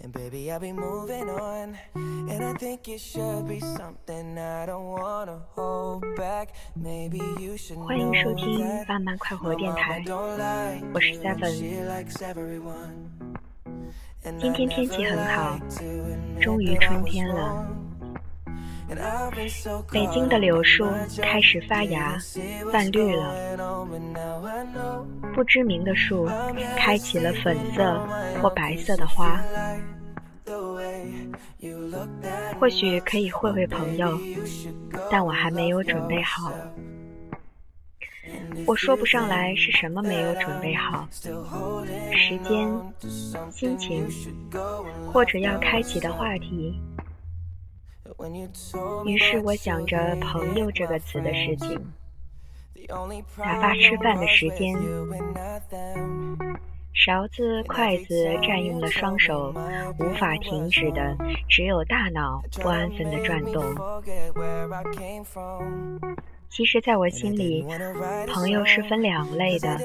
And baby, I'll be moving on. And I think it should be something I don't wanna hold back. Maybe you should 欢迎收听慢慢快活电台，我是 Seven。今天天气很好，终于春天了。北京的柳树开始发芽、泛绿了，不知名的树开启了粉色或白色的花。或许可以会会朋友，但我还没有准备好。我说不上来是什么没有准备好，时间、心情，或者要开启的话题。于是我想着“朋友”这个词的事情，打发吃饭的时间。勺子、筷子占用了双手，无法停止的，只有大脑不安分的转动。其实，在我心里，朋友是分两类的：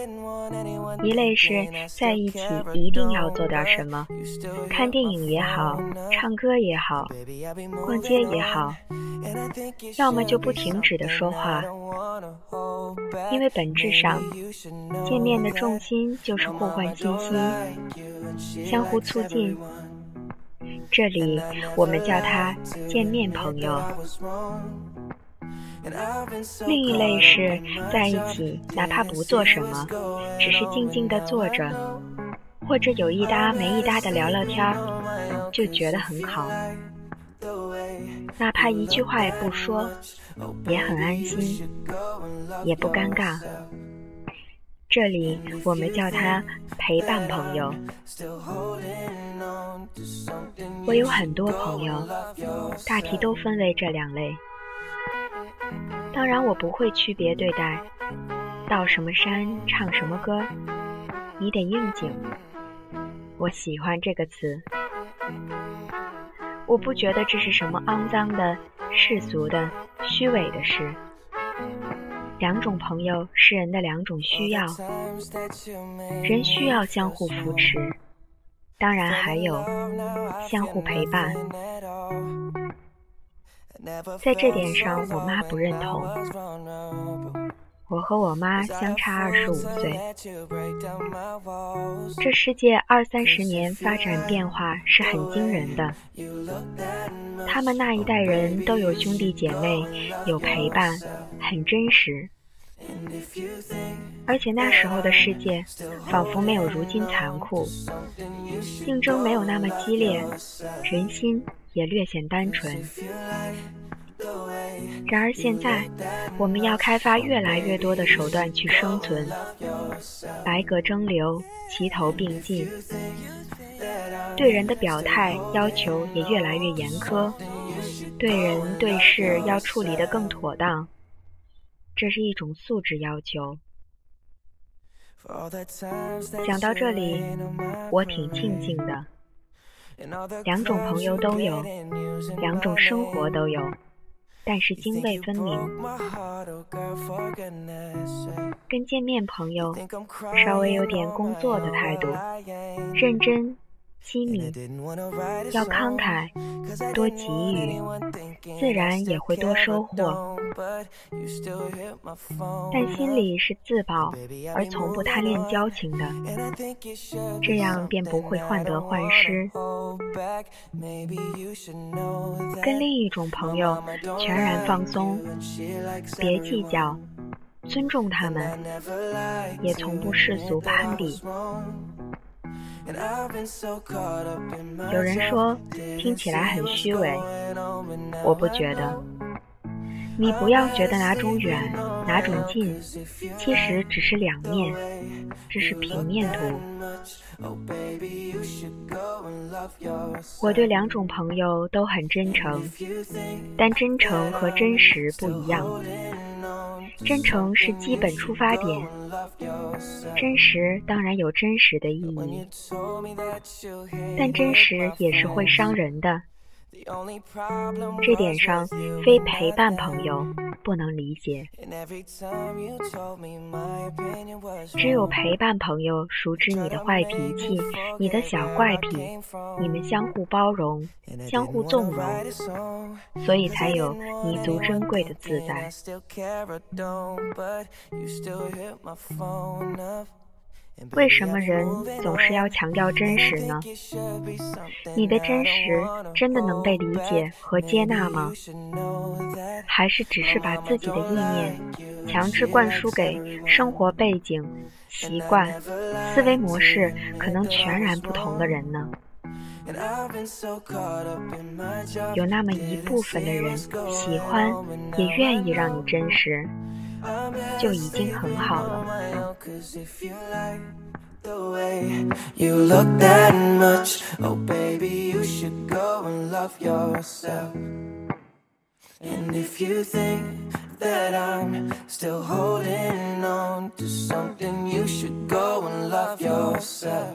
一类是在一起一定要做点什么，看电影也好，唱歌也好，逛街也好，要么就不停止的说话，因为本质上，见面的重心就是互换信息，相互促进。这里我们叫他见面朋友。另一类是在一起，哪怕不做什么，只是静静的坐着，或者有一搭没一搭的聊聊天儿，就觉得很好。哪怕一句话也不说，也很安心，也不尴尬。这里我们叫他陪伴朋友。我有很多朋友，大体都分为这两类。当然，我不会区别对待，到什么山唱什么歌，你得应景。我喜欢这个词，我不觉得这是什么肮脏的、世俗的、虚伪的事。两种朋友是人的两种需要，人需要相互扶持，当然还有相互陪伴。在这点上，我妈不认同。我和我妈相差二十五岁。这世界二三十年发展变化是很惊人的。他们那一代人都有兄弟姐妹，有陪伴，很真实。而且那时候的世界仿佛没有如今残酷，竞争没有那么激烈，人心。也略显单纯。然而现在，我们要开发越来越多的手段去生存，百舸争流，齐头并进。对人的表态要求也越来越严苛，对人对事要处理得更妥当，这是一种素质要求。讲到这里，我挺庆幸的。两种朋友都有，两种生活都有，但是泾渭分明。跟见面朋友稍微有点工作的态度，认真。机敏，要慷慨，多给予，自然也会多收获。但心里是自保，而从不贪恋交情的，这样便不会患得患失。跟另一种朋友全然放松，别计较，尊重他们，也从不世俗攀比。有人说听起来很虚伪，我不觉得。你不要觉得哪种远哪种近，其实只是两面，这是平面图。我对两种朋友都很真诚，但真诚和真实不一样。真诚是基本出发点，真实当然有真实的意义，但真实也是会伤人的。这点上，非陪伴朋友不能理解。只有陪伴朋友，熟知你的坏脾气，你的小怪癖，你们相互包容，相互纵容，所以才有弥足珍贵的自在。为什么人总是要强调真实呢？你的真实真的能被理解和接纳吗？还是只是把自己的意念强制灌输给生活背景、习惯、思维模式可能全然不同的人呢？有那么一部分的人喜欢，也愿意让你真实。就已经很好了。You look that much, oh baby, you should go and love yourself. And if you think that I'm still holding on to something, you should go and love yourself.